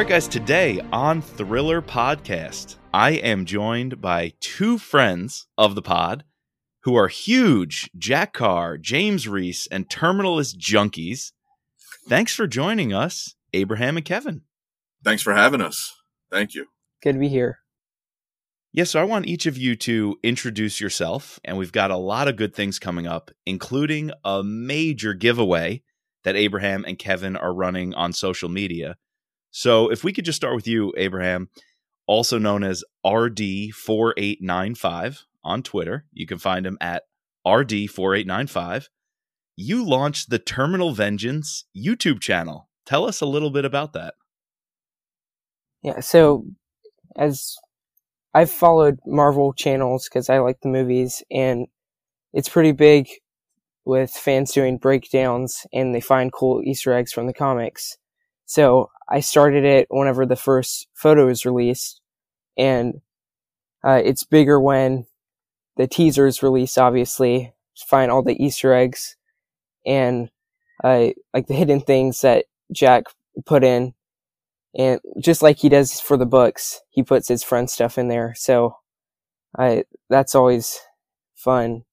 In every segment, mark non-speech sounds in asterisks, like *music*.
All right, guys, today on Thriller Podcast, I am joined by two friends of the pod who are huge Jack Carr, James Reece, and Terminal List junkies. Thanks for joining us, Abraham and Kevin. Thanks for having us. Thank you. Good to be here. Yes, so I want each of you to introduce yourself, and we've got a lot of good things coming up, including a major giveaway that Abraham and Kevin are running on social media. So if we could just start with you, Abraham, also known as RD4895 on Twitter. You can find him at RD4895. You launched the Terminal Vengeance YouTube channel. Tell us a little bit about that. Yeah, so as I've followed Marvel channels because I like the movies, and it's pretty big with fans doing breakdowns and they find cool Easter eggs from the comics. So I started it whenever the first photo is released, and uh, it's bigger when the teaser is released. Obviously, find all the Easter eggs and uh, like the hidden things that Jack put in, and just like he does for the books, he puts his friend stuff in there. So, I that's always fun.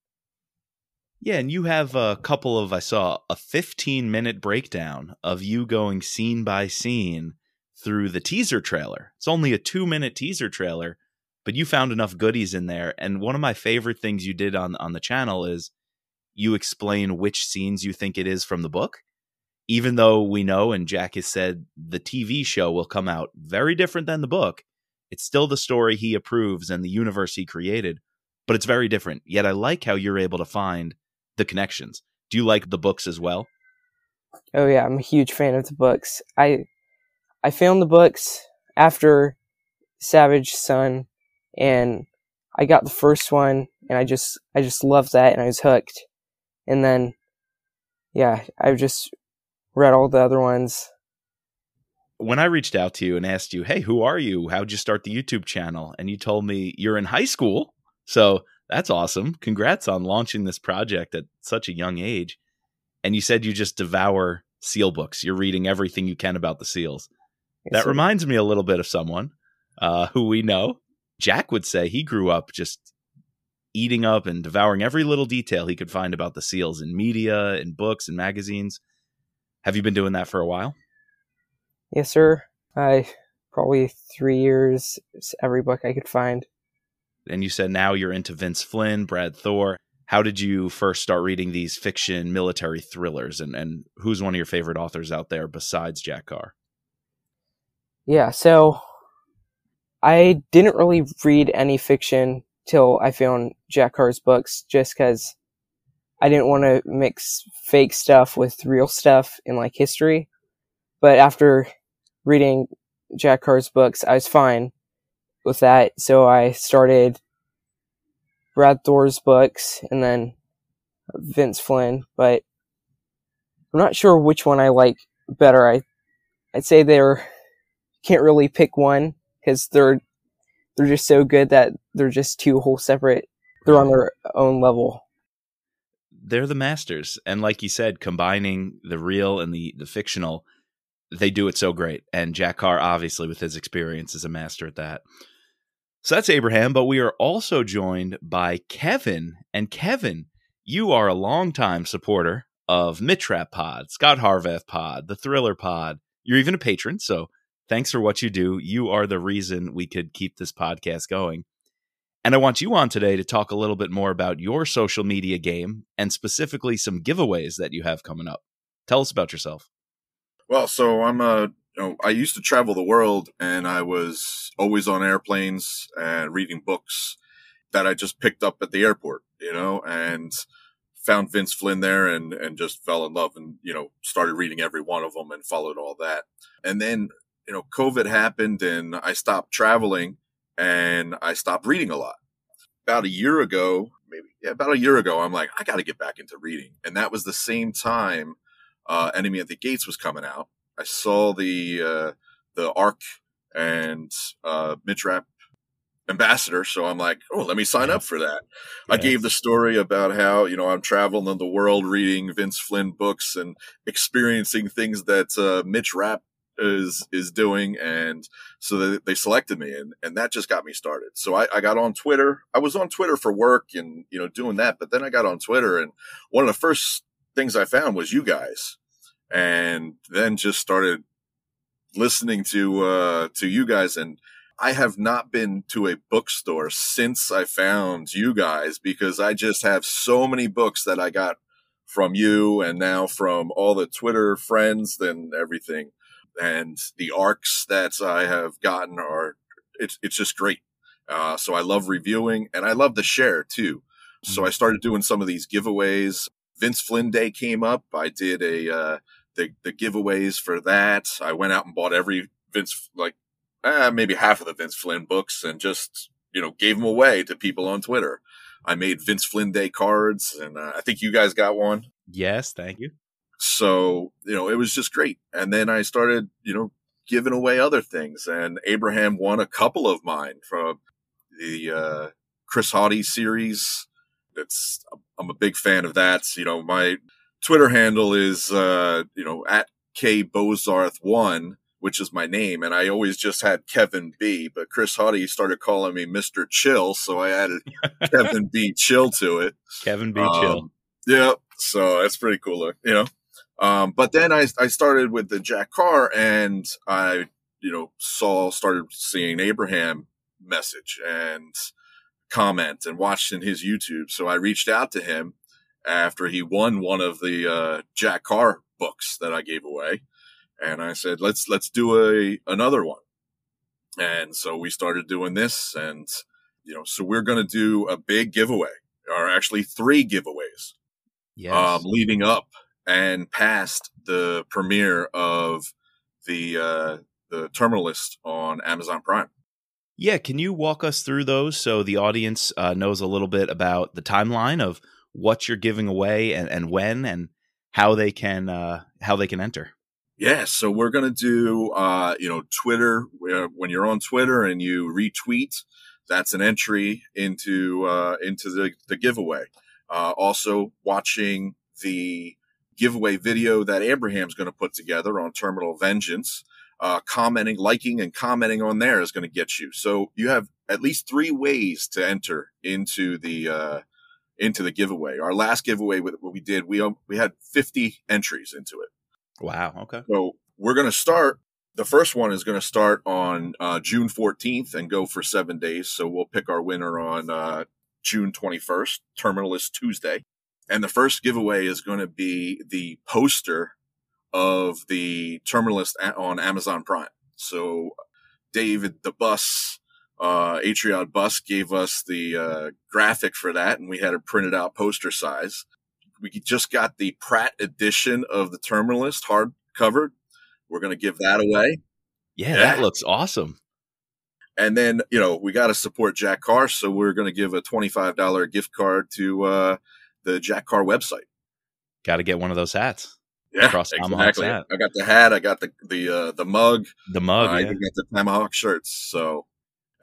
Yeah, and you have a couple of I saw a 15 minute breakdown of you going scene by scene through the teaser trailer. It's only a 2 minute teaser trailer, but you found enough goodies in there and one of my favorite things you did on on the channel is you explain which scenes you think it is from the book. Even though we know and Jack has said the TV show will come out very different than the book, it's still the story he approves and the universe he created, but it's very different. Yet I like how you're able to find the connections. Do you like the books as well? Oh yeah, I'm a huge fan of the books. I I found the books after Savage Son and I got the first one and I just I just loved that and I was hooked. And then yeah, I've just read all the other ones. When I reached out to you and asked you, "Hey, who are you? How'd you start the YouTube channel?" and you told me you're in high school. So that's awesome. Congrats on launching this project at such a young age. And you said you just devour seal books. You're reading everything you can about the seals. Yes, that sir. reminds me a little bit of someone uh, who we know. Jack would say he grew up just eating up and devouring every little detail he could find about the seals in media, in books, and magazines. Have you been doing that for a while? Yes, sir. I probably three years, every book I could find and you said now you're into Vince Flynn, Brad Thor. How did you first start reading these fiction military thrillers, and and who's one of your favorite authors out there besides Jack Carr? Yeah, so I didn't really read any fiction till I found Jack Carr's books, just because I didn't want to mix fake stuff with real stuff in like history. But after reading Jack Carr's books, I was fine with that. So I started Brad Thor's books and then Vince Flynn, but I'm not sure which one I like better. I I'd say they're can't really pick one because they're they're just so good that they're just two whole separate. They're on their own level. They're the masters, and like you said, combining the real and the the fictional, they do it so great. And Jack Carr, obviously, with his experience, is a master at that. So that's Abraham, but we are also joined by Kevin. And Kevin, you are a longtime supporter of Mitch Rapp Pod, Scot Harvath Pod, the Thriller Pod. You're even a patron, so thanks for what you do. You are the reason we could keep this podcast going. And I want you on today to talk a little bit more about your social media game and specifically some giveaways that you have coming up. Tell us about yourself. Well, so I'm a you know, I used to travel the world and I was always on airplanes and reading books that I just picked up at the airport, you know, and found Vince Flynn there and, and just fell in love and, you know, started reading every one of them and followed all that. And then, you know, COVID happened and I stopped traveling and I stopped reading a lot. About a year ago, maybe, yeah, about a year ago, I'm like, I got to get back into reading. And that was the same time, uh, Enemy at the Gates was coming out I saw the uh, the arc and uh, Mitch Rapp ambassador, so I'm like, oh, let me sign up for that. Yes. I gave the story about how you know I'm traveling in the world reading Vince Flynn books and experiencing things that uh, Mitch Rapp is is doing, and so they, they selected me, and and that just got me started. So I, I got on Twitter. I was on Twitter for work and you know doing that, but then I got on Twitter, and one of the first things I found was you guys, and then just started listening to uh to you guys and I have not been to a bookstore since I found you guys because I just have so many books that I got from you and now from all the Twitter friends and everything. And the arcs that I have gotten are, it's, it's just great. Uh, so I love reviewing and I love to share too. So I started doing some of these giveaways. Vince Flynn Day came up. I did a, uh, the, the giveaways for that. I went out and bought every Vince, like uh, maybe half of the Vince Flynn books and just, you know, gave them away to people on Twitter. I made Vince Flynn Day cards and uh, I think you guys got one. Yes, thank you. So, you know, it was just great. And then I started, you know, giving away other things and Abraham won a couple of mine from the, uh, Chris Hauty series. That's, I'm a big fan of that. You know, my Twitter handle is, uh, you know, at K Bozarth one which is my name. And I always just had Kevin B, but Chris Hauty started calling me Mr. Chill. So I added *laughs* Kevin B Chill to it. Kevin B Um, Chill. Yeah. So that's pretty cool, you know? Um, but then I, I started with the Jack Carr and I, you know, saw, started seeing Abraham message and comment and watched in his YouTube. So I reached out to him after he won one of the, uh, Jack Carr books that I gave away and I said, let's, let's do a, another one. And so we started doing this and, you know, so we're going to do a big giveaway or actually three giveaways, Yes. um, leading up and past the premiere of the, uh, the Terminal List on Amazon Prime. Yeah, can you walk us through those so the audience uh, knows a little bit about the timeline of what you're giving away and, and when and how they can uh, how they can enter? Yeah, so we're gonna do, uh, you know, Twitter. uh, When you're on Twitter and you retweet, that's an entry into uh, into the the giveaway. Uh, also, watching the giveaway video that Abraham's going to put together on Terminal Vengeance, uh, commenting, liking, and commenting on there is going to get you. So you have at least three ways to enter into the uh, into the giveaway. Our last giveaway, with what we did, we um, we had 50 entries into it. Wow. Okay. So we're going to start. The first one is going to start on uh, June 14th and go for seven days. So we'll pick our winner on uh, June 21st, Terminal List Tuesday. And the first giveaway is going to be the poster of the Terminal List on Amazon Prime. So David the Bus, uh, Atria Books gave us the uh, graphic for that, and we had it printed out poster size we just got the Pratt edition of the Terminal List hardcover. We're going to give that away. Yeah, Yeah. that looks awesome. And then, you know, we got to support Jack Carr. So we're going to give a $25 gift card to uh, the Jack Carr website. Got to get one of those hats. Yeah, Cross Tomahawk's hat. I got the hat. I got the, the, uh, the mug. The mug. I yeah. even got the Tomahawk shirts. So,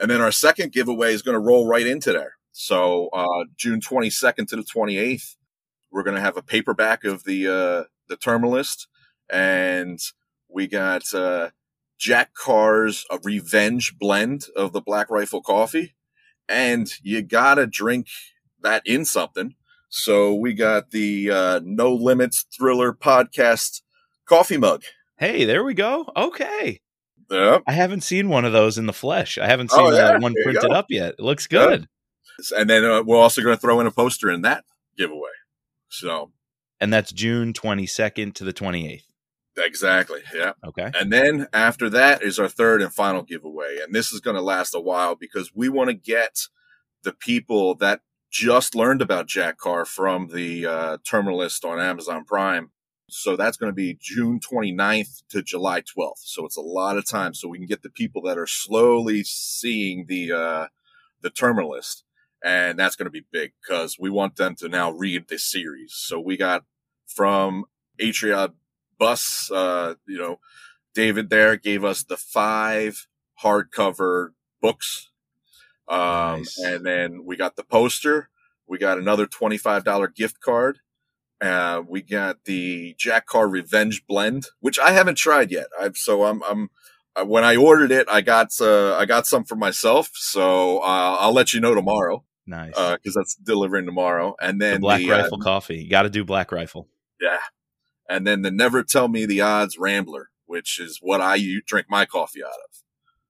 and then our second giveaway is going to roll right into there. So, uh, June 22nd to the 28th, we're going to have a paperback of the, uh, the Terminal List and we got, uh, Jack Carr's a revenge blend of the Black Rifle coffee. And you gotta drink that in something. So we got the, uh, No Limits Thriller podcast coffee mug. Hey, there we go. Okay. Yep. I haven't seen one of those in the flesh. I haven't Oh, seen yeah, that one there printed up yet. It looks Yeah. good. And then uh, we're also going to throw in a poster in that giveaway. So And that's June 22nd to the 28th. exactly, yeah. Okay. And then after that is our third and final giveaway, and this is going to last a while because we want to get the people that just learned about Jack Carr from the uh, Terminal List on Amazon Prime. So that's going to be June 29th to July 12th. So it's a lot of time. So we can get the people that are slowly seeing the uh, the Terminal List and that's going to be big because we want them to now read this series. So we got from Atria Books, uh, you know, David there gave us the five hardcover books. Um, Nice. and then we got the poster. We got another $25 gift card. Uh, we got the Jack Carr Revenge Blend, which I haven't tried yet. I've so I'm I'm uh, when I ordered it, I got uh, I got some for myself. So uh, I'll let you know tomorrow. Nice, because that's delivering tomorrow. And then the Black the, Rifle coffee. You got to do Black Rifle. Yeah, and then the Never Tell Me the Odds Rambler, which is what I drink my coffee out of.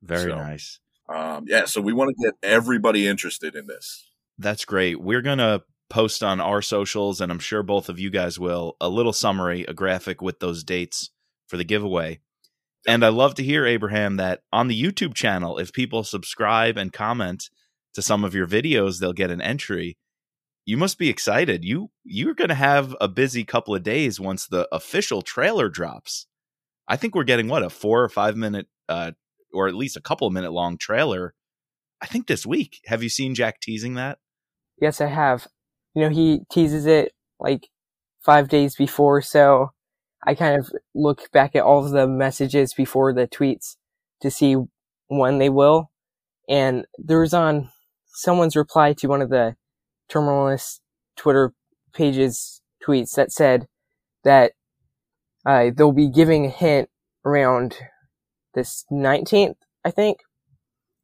Very so, nice. Um, yeah, so we want to get everybody interested in this. That's great. We're gonna post on our socials, and I'm sure both of you guys will, a little summary, a graphic with those dates for the giveaway. And I love to hear, Abraham, that on the YouTube channel, if people subscribe and comment to some of your videos, they'll get an entry. You must be excited. You you're going to have a busy couple of days once the official trailer drops. I think we're getting what a four or five minute, uh, or at least a couple minute long trailer. I think this week. Have you seen Jack teasing that? Yes, I have. You know, he teases it like five days before, so I kind of look back at all of the messages before the tweets to see when they will. And there was on someone's reply to one of the Terminal List Twitter pages tweets that said that uh, they'll be giving a hint around this 19th, I think.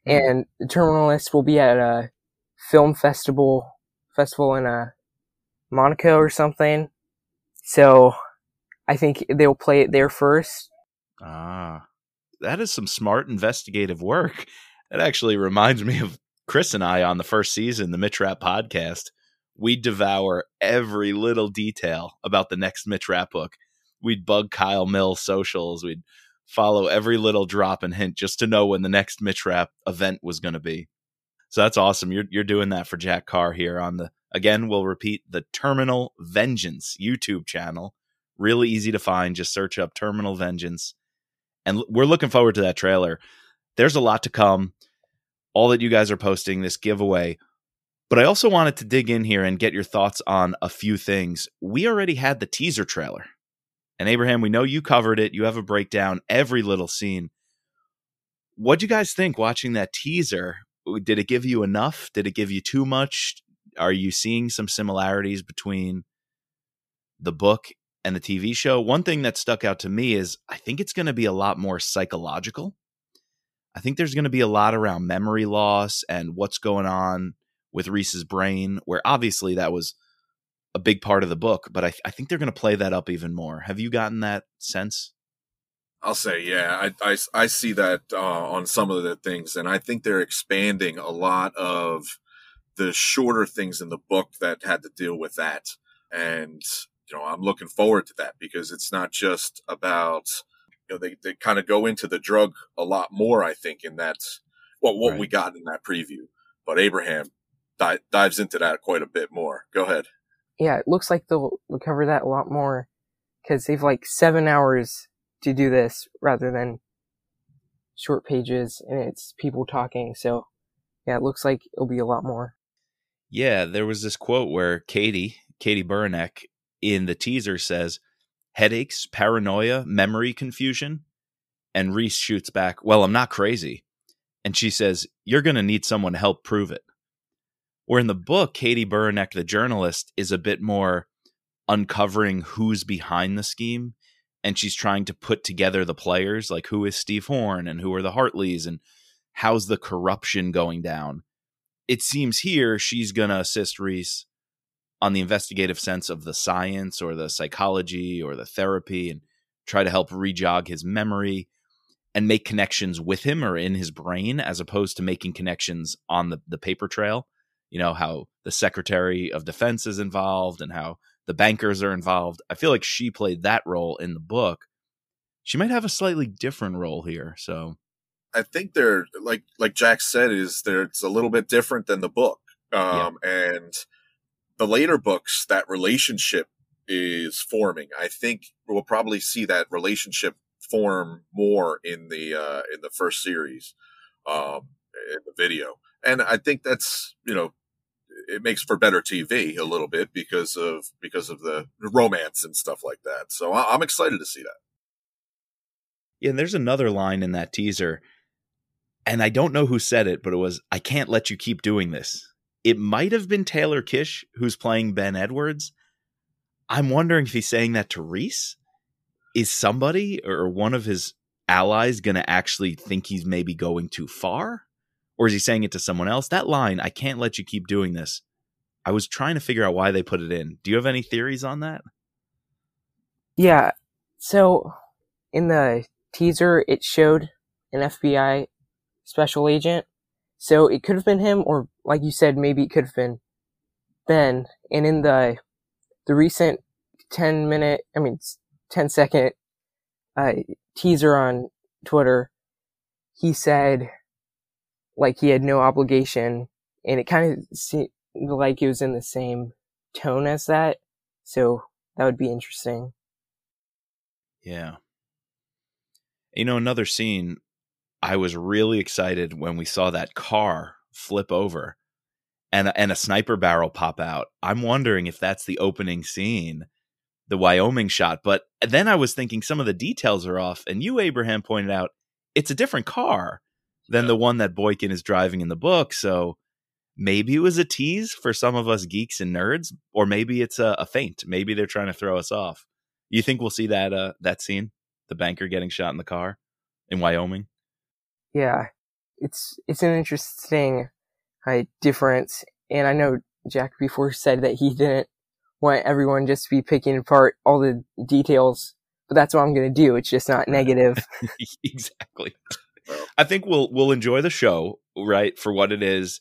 Mm-hmm. And the Terminal List will be at a film festival festival in a uh, Monaco or something. So I think they'll play it there first. Ah, that is some smart investigative work. That actually reminds me of Chris and I on the first season, the Mitch Rapp podcast. We devour every little detail about the next Mitch Rapp book. We'd bug Kyle Mills socials. We'd follow every little drop and hint just to know when the next Mitch Rapp event was going to be. So that's awesome. You're you're doing that for Jack Carr here on the again. We'll repeat the Terminal Vengeance YouTube channel really easy to find. Just search up Terminal Vengeance. And we're looking forward to that trailer. There's a lot to come. All that you guys are posting, this giveaway. But I also wanted to dig in here and get your thoughts on a few things. We already had the teaser trailer. And Abraham, we know you covered it. You have a breakdown, every little scene. What'd you guys think watching that teaser? Did it give you enough? Did it give you too much? Are you seeing some similarities between the book and the TV show, one thing that stuck out to me is I think it's going to be a lot more psychological. I think there's going to be a lot around memory loss and what's going on with Reece's brain, where obviously that was a big part of the book, but I, I think they're going to play that up even more. Have you gotten that sense? I'll say, yeah, I, I, I see that uh, on some of the things, and I think they're expanding a lot of the shorter things in the book that had to deal with that. And you know, I'm looking forward to that because it's not just about, you know, they, they kind of go into the drug a lot more, I think, in that, well, what right. we got in that preview. But Abraham di- dives into that quite a bit more. Go ahead. Yeah, it looks like they'll, they'll cover that a lot more because they've like seven hours to do this rather than short pages and it's people talking. So yeah, it looks like it'll be a lot more. Yeah, there was this quote where Katie, Katie Buranek, in the teaser says headaches, paranoia, memory confusion. And Reece shoots back, Well, I'm not crazy. And she says, You're going to need someone to help prove it. Where in the book, Katie Buranek, the journalist, is a bit more uncovering who's behind the scheme. And she's trying to put together the players, like who is Steve Horn and who are the Hartleys and how's the corruption going down. It seems here she's going to assist Reece on the investigative sense of the science or the psychology or the therapy and try to help rejog his memory and make connections with him or in his brain as opposed to making connections on the, the paper trail. You know, how the Secretary of Defense is involved and how the bankers are involved. I feel like she played that role in the book. She might have a slightly different role here. So I think they're like like Jack said, is there it's a little bit different than the book. Um yeah. and the later books, that relationship is forming. I think we'll probably see that relationship form more in the uh, in the first series, um, in the video, and I think that's you know it makes for better TV a little bit because of because of the romance and stuff like that. So I'm excited to see that. Yeah, and there's another line in that teaser, and I don't know who said it, but it was, "I can't let you keep doing this." It might have been Taylor Kitsch who's playing Ben Edwards. I'm wondering if he's saying that to Reece. Is somebody or one of his allies going to actually think he's maybe going too far? Or is he saying it to someone else? That line, I can't let you keep doing this. I was trying to figure out why they put it in. Do you have any theories on that? Yeah. So in the teaser, it showed an FBI special agent. So it could have been him, or like you said, maybe it could have been Ben. And in the the recent ten minute, I mean, 10 second uh, teaser on Twitter, he said like he had no obligation, and it kind of seemed like it was in the same tone as that. So that would be interesting. Yeah. You know, another scene, I was really excited when we saw that car flip over and and a sniper barrel pop out. I'm wondering if that's the opening scene, the Wyoming shot. But then I was thinking some of the details are off, and you, Abraham, pointed out it's a different car than the one that Boykin is driving in the book. So maybe it was a tease for some of us geeks and nerds, or maybe it's a, a feint. Maybe they're trying to throw us off. You think we'll see that uh, that scene, the banker getting shot in the car in Wyoming? Yeah, it's it's an interesting uh, difference, and I know Jack before said that he didn't want everyone just to be picking apart all the details, but that's what I'm going to do. It's just not negative. *laughs* exactly. I think we'll we'll enjoy the show, right, for what it is,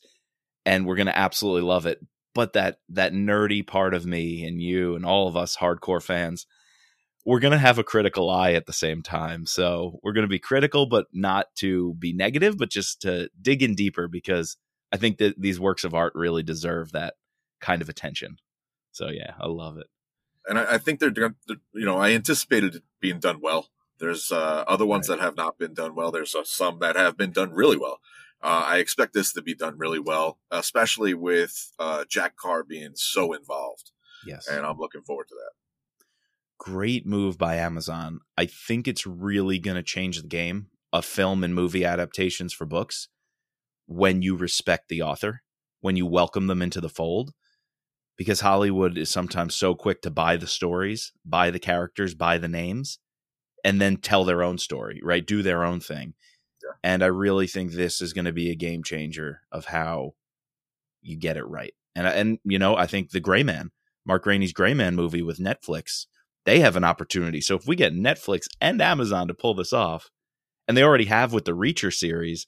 and we're gonna absolutely love it. But that that nerdy part of me and you and all of us hardcore fans, we're gonna have a critical eye at the same time. So we're gonna be critical, but not to be negative, but just to dig in deeper because I think that these works of art really deserve that kind of attention. So yeah, I love it. And I, I think they're, they're, you know, I anticipated it being done well. There's uh, other ones right. that have not been done well. There's uh, some that have been done really well. Uh, I expect this to be done really well, especially with uh, Jack Carr being so involved. Yes. And I'm looking forward to that. Great move by Amazon. I think it's really going to change the game of film and movie adaptations for books when you respect the author, when you welcome them into the fold. Because Hollywood is sometimes so quick to buy the stories, buy the characters, buy the names and then tell their own story, right? Do their own thing. Yeah. And I really think this is going to be a game changer of how you get it right. And and you know, I think the Gray Man, Mark Greaney's Gray Man movie with Netflix, they have an opportunity. So if we get Netflix and Amazon to pull this off, and they already have with the Reacher series,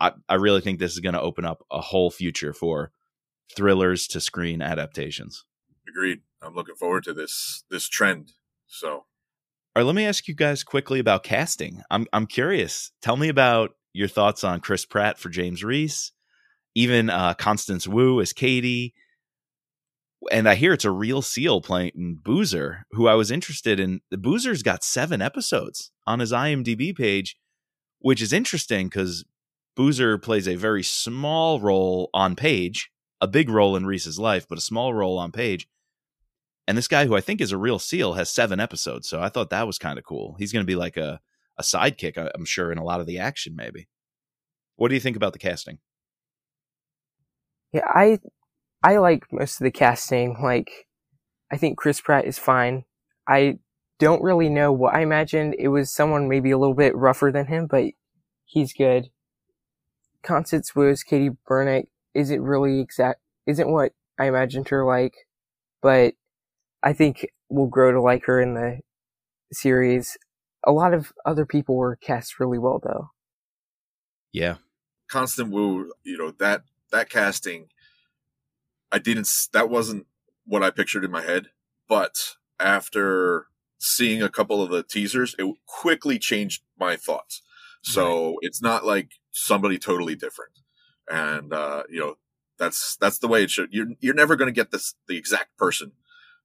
I, I really think this is going to open up a whole future for thrillers to screen adaptations. Agreed. I'm looking forward to this this trend. So all right, let me ask you guys quickly about casting. I'm I'm curious. Tell me about your thoughts on Chris Pratt for James Reece, even uh, Constance Wu as Katie. And I hear it's a real seal playing Boozer, who I was interested in. The Boozer's got seven episodes on his IMDb page, which is interesting because Boozer plays a very small role on page, a big role in Reece's life, but a small role on page. And this guy, who I think is a real seal, has seven episodes. So I thought that was kind of cool. He's going to be like a, a sidekick, I'm sure, in a lot of the action, maybe. What do you think about the casting? Yeah, I I like most of the casting. Like, I think Chris Pratt is fine. I don't really know what I imagined. It was someone maybe a little bit rougher than him, but he's good. Constance Wu's Katie Buranek isn't really exact, isn't what I imagined her like, but I think we'll grow to like her in the series. A lot of other people were cast really well, though. Yeah, Constance Wu, you know that that casting, I didn't. That wasn't what I pictured in my head. But after seeing a couple of the teasers, it quickly changed my thoughts. So right. it's not like somebody totally different, and uh, you know that's that's the way it should. You're you're never going to get this the exact person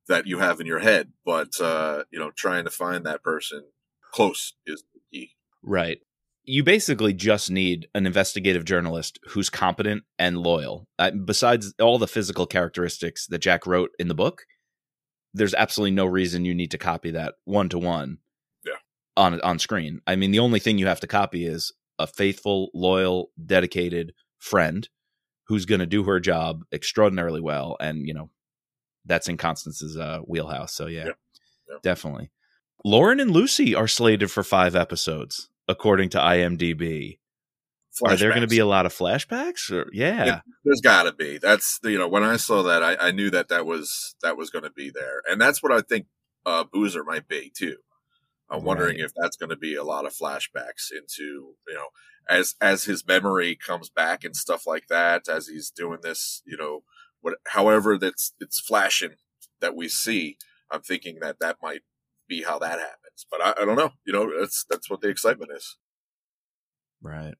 that you have in your head, but uh, you know, trying to find that person close is the key. Right. You basically just need an investigative journalist who's competent and loyal. Uh, besides all the physical characteristics that Jack wrote in the book, there's absolutely no reason you need to copy that one to one. On on screen. I mean, the only thing you have to copy is a faithful, loyal, dedicated friend who's going to do her job extraordinarily well and, you know, that's in Constance's uh, wheelhouse. So yeah, Yeah. Yeah. definitely. Lauren and Lucy are slated for five episodes, according to IMDb. Are there going to be a lot of flashbacks? Or yeah, Yeah. There's got to be. That's you know when I saw that, I, I knew that that was that was going to be there, and that's what I think uh, Boozer might be too. I'm wondering Right. if that's going to be a lot of flashbacks into you know as as his memory comes back and stuff like that as he's doing this you know what however that's it's flashing that we see. I'm thinking that that might be how that happens, but I, I don't know. You know, that's that's what the excitement is. right.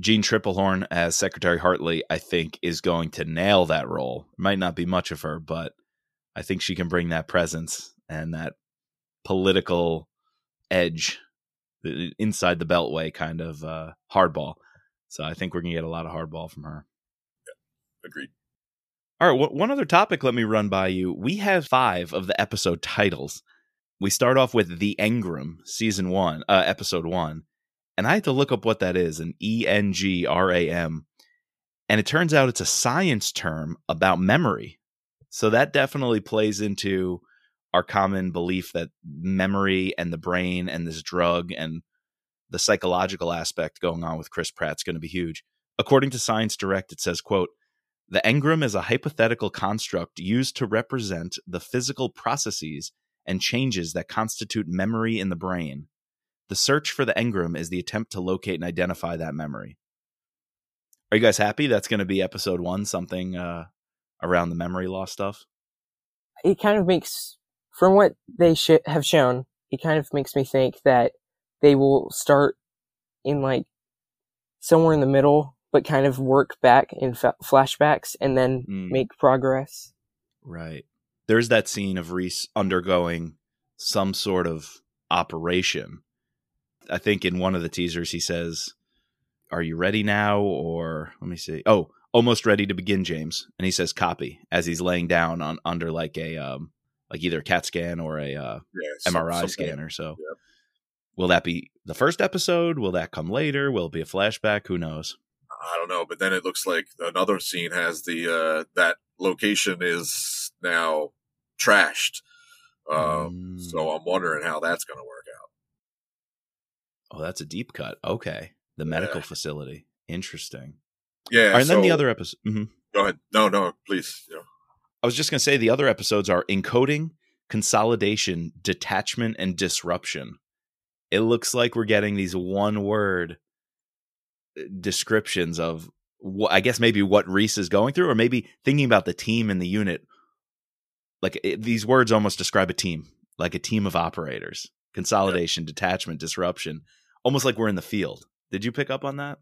Jeanne Tripplehorn as Secretary Hartley, I think, is going to nail that role. Might not be much of her, but I think she can bring that presence and that political edge inside the beltway kind of uh, hardball. So I think we're going to get a lot of hardball from her. Agreed. All right, one other topic let me run by you. We have five of the episode titles. We start off with The Engram, season one, uh, episode one. And I had to look up what that is an E N G R A M. And it turns out it's a science term about memory. So that definitely plays into our common belief that memory and the brain and this drug and the psychological aspect going on with Chris Pratt's going to be huge. According to Science Direct, it says, quote, the engram is a hypothetical construct used to represent the physical processes and changes that constitute memory in the brain. The search for the engram is the attempt to locate and identify that memory. Are you guys happy that's going to be episode one, something uh, around the memory loss stuff? it kind of makes, from what they sh- have shown, it kind of makes me think that they will start in like somewhere in the middle, but kind of work back in fa- flashbacks and then Mm. make progress. Right. There's that scene of Reece undergoing some sort of operation. I think in one of the teasers he says, Are you ready now? Or let me see. Oh, almost ready to begin, James. And he says copy as he's laying down on under like a um like either a CAT scan or a uh, Yeah, some- MRI something- scanner. So Yep. will that be the first episode? Will that come later? Will it be a flashback? Who knows? I don't know, but then it looks like another scene has the uh that location is now trashed. Um, Mm. so I'm wondering how that's going to work out. Oh, that's a deep cut. Okay. The medical Yeah. facility. Interesting. Yeah, right, and then the other episode. Mm-hmm. Go ahead. No, no, please. Know. I was just going to say the other episodes are encoding, consolidation, detachment, and disruption. It looks like we're getting these one word descriptions of, wh- I guess, maybe what Reece is going through, or maybe thinking about the team and the unit. Like it, these words almost describe a team, like a team of operators consolidation, detachment, disruption, almost like we're in the field. Did you pick up on that?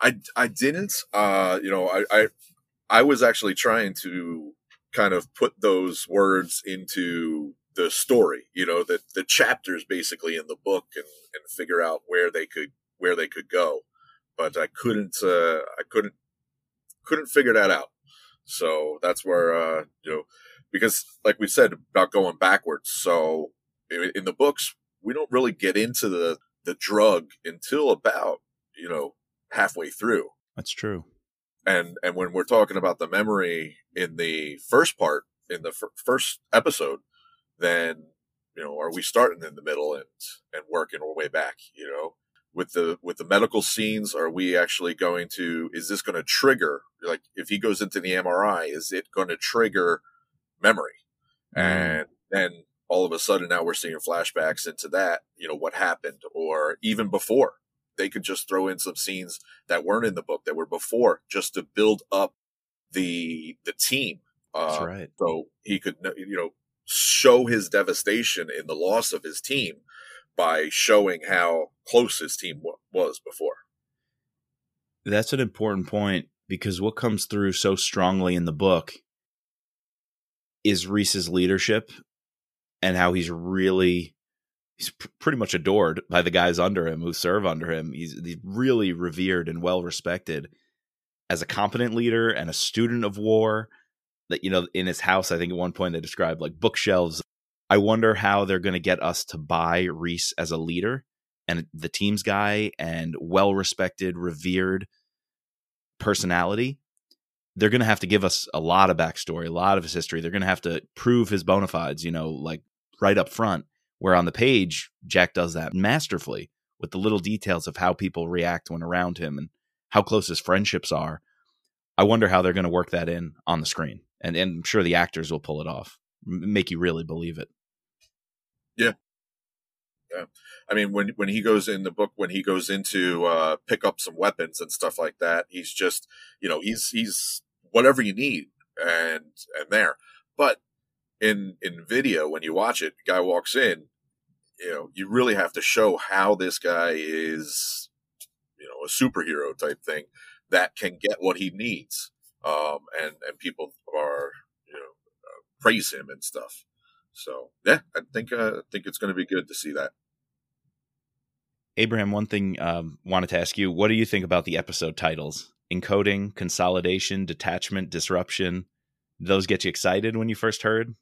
I I didn't. Uh, you know, I, I I was actually trying to kind of put those words into the story. You know, the the chapters basically in the book, and and figure out where they could where they could go. But I couldn't. Uh, I couldn't couldn't figure that out. So that's where uh, you know, because like we said about going backwards. So in, the books, we don't really get into the the drug until about you know halfway through That's true. and and when we're talking about the memory in the first part in the fir- first episode then you know are we starting in the middle and and working our way back you know with the with the medical scenes are we actually going to is this going to trigger like if he goes into the mri is it going to trigger memory Mm. and then all of a sudden now we're seeing flashbacks into that you know what happened or even before they could just throw in some scenes that weren't in the book that were before just to build up the the team That's uh, right. so he could you know show his devastation in the loss of his team by showing how close his team wa- was before That's an important point because what comes through so strongly in the book is Reece's leadership and how he's really he's pr- pretty much adored by the guys under him who serve under him. He's, he's really revered and well respected as a competent leader and a student of war. That you know, in his house, I think at one point they described like bookshelves. I wonder how they're going to get us to buy Reece as a leader and the team's guy and well respected, revered personality they're going to have to give us a lot of backstory, a lot of his history. They're going to have to prove his bona fides, you know, like right up front. Where on the page, Jack does that masterfully with the little details of how people react when around him and how close his friendships are. I wonder how they're going to work that in on the screen. And, and I'm sure the actors will pull it off, make you really believe it. Yeah. Yeah. I mean, when, when he goes in the book, when he goes into, uh, pick up some weapons and stuff like that, he's just, you know, he's, he's whatever you need and, and there. But in, in video, when you watch it, guy walks in, you know, you really have to show how this guy is, you know, a superhero type thing that can get what he needs. Um, and, and people are, you know, uh, praise him and stuff. So yeah, I think, uh, I think it's going to be good to see that. Abraham, one thing um, wanted to ask you: What do you think about the episode titles? Encoding, consolidation, detachment, disruption. Did those get you excited when you first heard?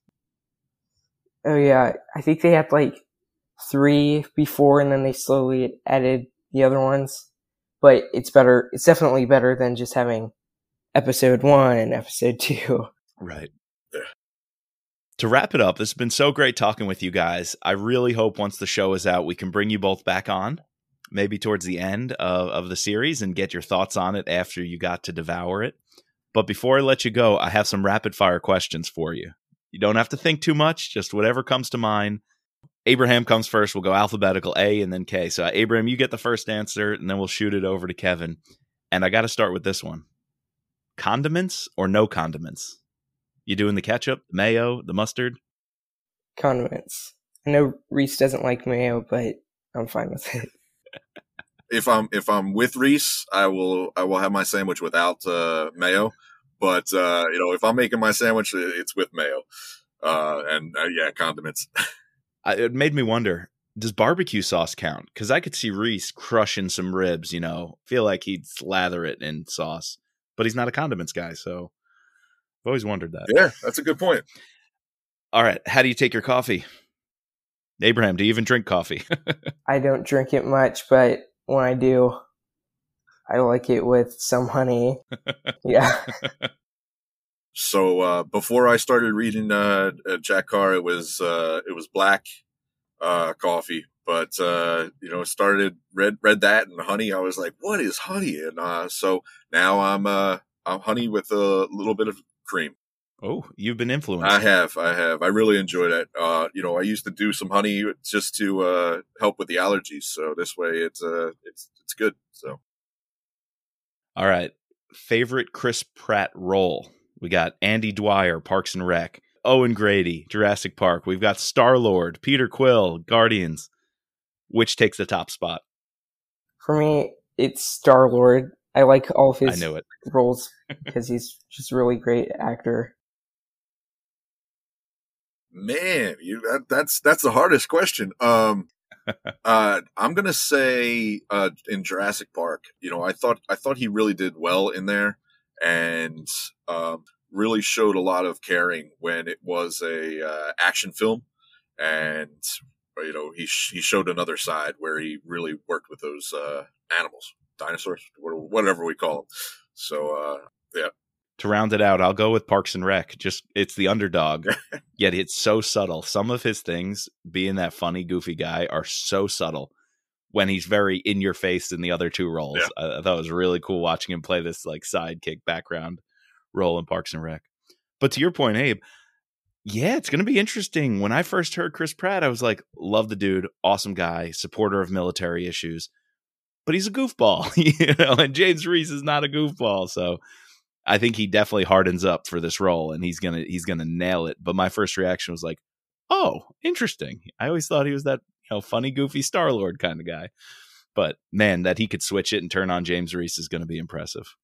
Oh yeah, I think they had like three before, and then they slowly added the other ones. But it's better. It's definitely better than just having episode one and episode *laughs* two. Right. To wrap it up, this has been so great talking with you guys. I really hope once the show is out, we can bring you both back on, maybe towards the end of, of the series, and get your thoughts on it after you got to devour it. But before I let you go, I have some rapid fire questions for you. You don't have to think too much, just whatever comes to mind. Abraham comes first. We'll go alphabetical A and then K. So, Abraham, you get the first answer, and then we'll shoot it over to Kevin. And I got to start with this one condiments or no condiments? You doing the ketchup, the mayo, the mustard? Condiments. I know Reece doesn't like mayo, but I'm fine with it. *laughs* if I'm if I'm with Reece, I will I will have my sandwich without uh, mayo. But uh, you know, if I'm making my sandwich, it's with mayo uh, and uh, yeah, condiments. *laughs* it made me wonder: Does barbecue sauce count? Because I could see Reece crushing some ribs. You know, feel like he'd slather it in sauce, but he's not a condiments guy, so I've always wondered that. Yeah, that's a good point. All right. How do you take your coffee? Abraham, do you even drink coffee? *laughs* I don't drink it much, but when I do, I like it with some honey. *laughs* yeah. So uh, before I started reading uh, uh, Jack Carr, it was uh, it was black uh, coffee, but uh, you know started read read that and honey. I was like, what is honey? And so now I'm I'm honey with a little bit of cream. Oh, you've been influenced. I have, I have. I really enjoyed it. Uh, you know, I used to do some honey just to uh, help with the allergies. So this way, it's uh, it's it's good. So, all right. Favorite Chris Pratt role? We got Andy Dwyer, Parks and Rec. Owen Grady, Jurassic Park. We've got Star Lord, Peter Quill, Guardians. Which takes the top spot? For me, it's Star Lord. I like all of his I know it. roles *laughs* because he's just a really great actor. Man, you that, that's that's the hardest question. Um, *laughs* uh, I'm gonna say uh, in Jurassic Park. You know, I thought I thought he really did well in there, and um, really showed a lot of caring when it was a uh, action film, and you know he sh- he showed another side where he really worked with those uh, animals dinosaurs, whatever we call them. So, uh, yeah. To round it out, I'll go with Parks and Rec. Just it's the underdog, *laughs* yet it's so subtle. Some of his things, being that funny, goofy guy, are so subtle when he's very in your face in the other two roles. Yeah. I, I thought it was really cool watching him play this like sidekick background role in Parks and Rec. But to your point, Abe, yeah, it's going to be interesting. When I first heard Chris Pratt, I was like, love the dude, awesome guy, supporter of military issues but he's a goofball, *laughs* you know, and James Reece is not a goofball. So I think he definitely hardens up for this role and he's gonna he's gonna nail it. But my first reaction was like, oh, interesting. I always thought he was that, you know, funny, goofy Star Lord kind of guy. But man, that he could switch it and turn on James Reece is gonna be impressive.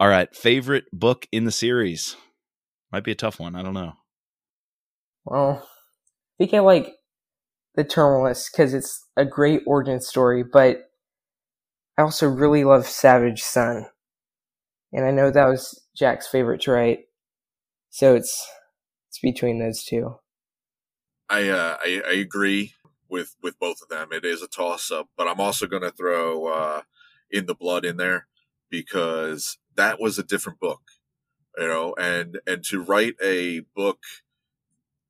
All right, favorite book in the series. Might be a tough one. I don't know. Well, I think I like the Terminal List because it's a great origin story, but I also really love Savage Son. And I know that was Jack's favorite to write. So it's it's between those two. I uh, I, I agree with with both of them. It is a toss up, but I'm also going to throw uh, in the blood in there because that was a different book, you know, and, and to write a book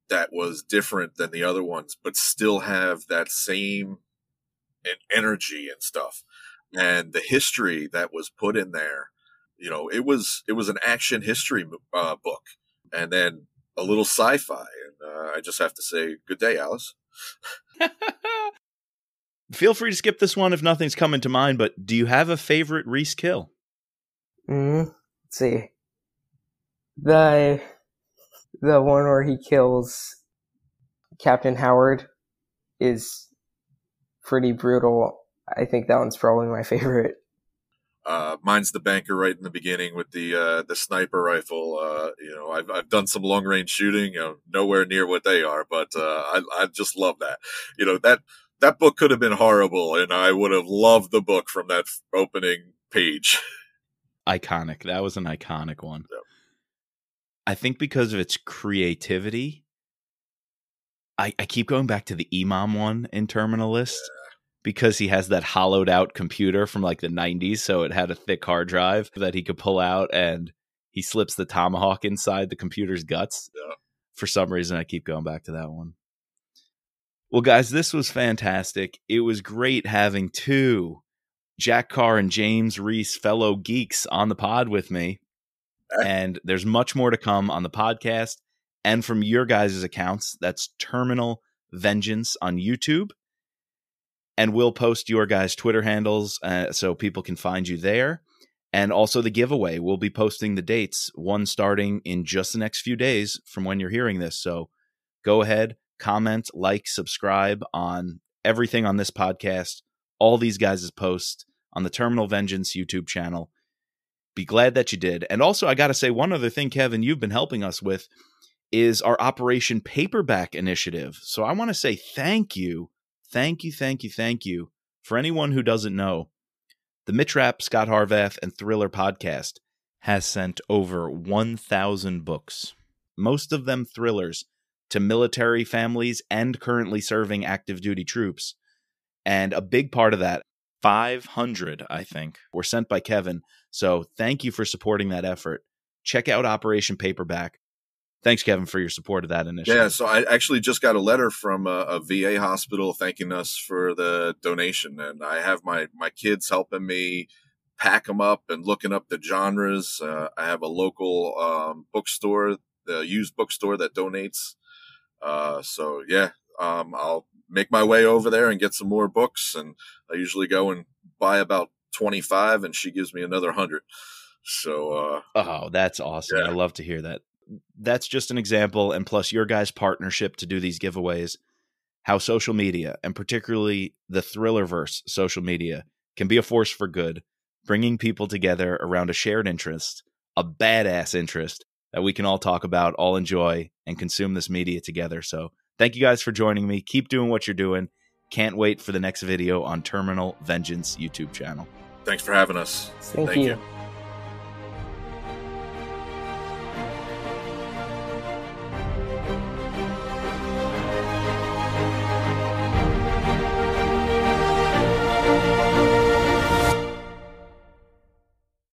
that was different than the other ones, but still have that same energy and stuff and the history that was put in there. You know, it was, it was an action history uh, book and then a little sci-fi. And uh, I just have to say, good day, Alice. *laughs* Feel free to skip this one if nothing's coming to mind. But do you have a favorite Reece kill? Mm, let's see. The the one where he kills Captain Howard is pretty brutal. I think that one's probably my favorite. Uh, mine's the banker right in the beginning with the uh, the sniper rifle. Uh, you know, I've I've done some long range shooting, you know, nowhere near what they are, but uh, I I just love that. You know that that book could have been horrible, and I would have loved the book from that opening page. *laughs* Iconic. That was an iconic one. Yep. I think because of its creativity, I, I keep going back to the Imam one in Terminal List because he has that hollowed out computer from like the 90s. So it had a thick hard drive that he could pull out and he slips the tomahawk inside the computer's guts. Yeah. For some reason, I keep going back to that one. Well, guys, this was fantastic. It was great having two Jack Carr and James Reece fellow geeks on the pod with me. *laughs* And there's much more to come on the podcast and from your guys' accounts. That's Terminal Vengeance on YouTube. And we'll post your guys' Twitter handles uh, so people can find you there. And also the giveaway. We'll be posting the dates, one starting in just the next few days from when you're hearing this. So go ahead, comment, like, subscribe on everything on this podcast, all these guys' posts on the Terminal Vengeance YouTube channel. Be glad that you did. And also, I got to say one other thing, Kevin, you've been helping us with is our Operation Paperback initiative. So I want to say thank you, thank you, thank you, thank you for anyone who doesn't know. The Mitrap, Scot Harvath, and Thriller podcast has sent over 1,000 books, most of them thrillers to military families and currently serving active duty troops. And a big part of that, 500, I think, were sent by Kevin. So thank you for supporting that effort. Check out Operation Paperback. Thanks, Kevin, for your support of that initiative. Yeah, so I actually just got a letter from a, a, VA hospital thanking us for the donation, and I have my my kids helping me pack them up and looking up the genres. Uh, I have a local um, bookstore, the used bookstore that donates uh, so yeah, um, I'll make my way over there and get some more books. And I usually go and buy about 25 and she gives me another hundred. So, uh, oh, that's awesome. Yeah. I love to hear that. That's just an example. And plus your guys' partnership to do these giveaways, how social media and particularly the thrillerverse social media can be a force for good, bringing people together around a shared interest, a badass interest that we can all talk about, all enjoy, and consume this media together. So thank you guys for joining me. Keep doing what you're doing. Can't wait for the next video on Terminal Vengeance YouTube channel. Thanks for having us. Thank, thank you. you.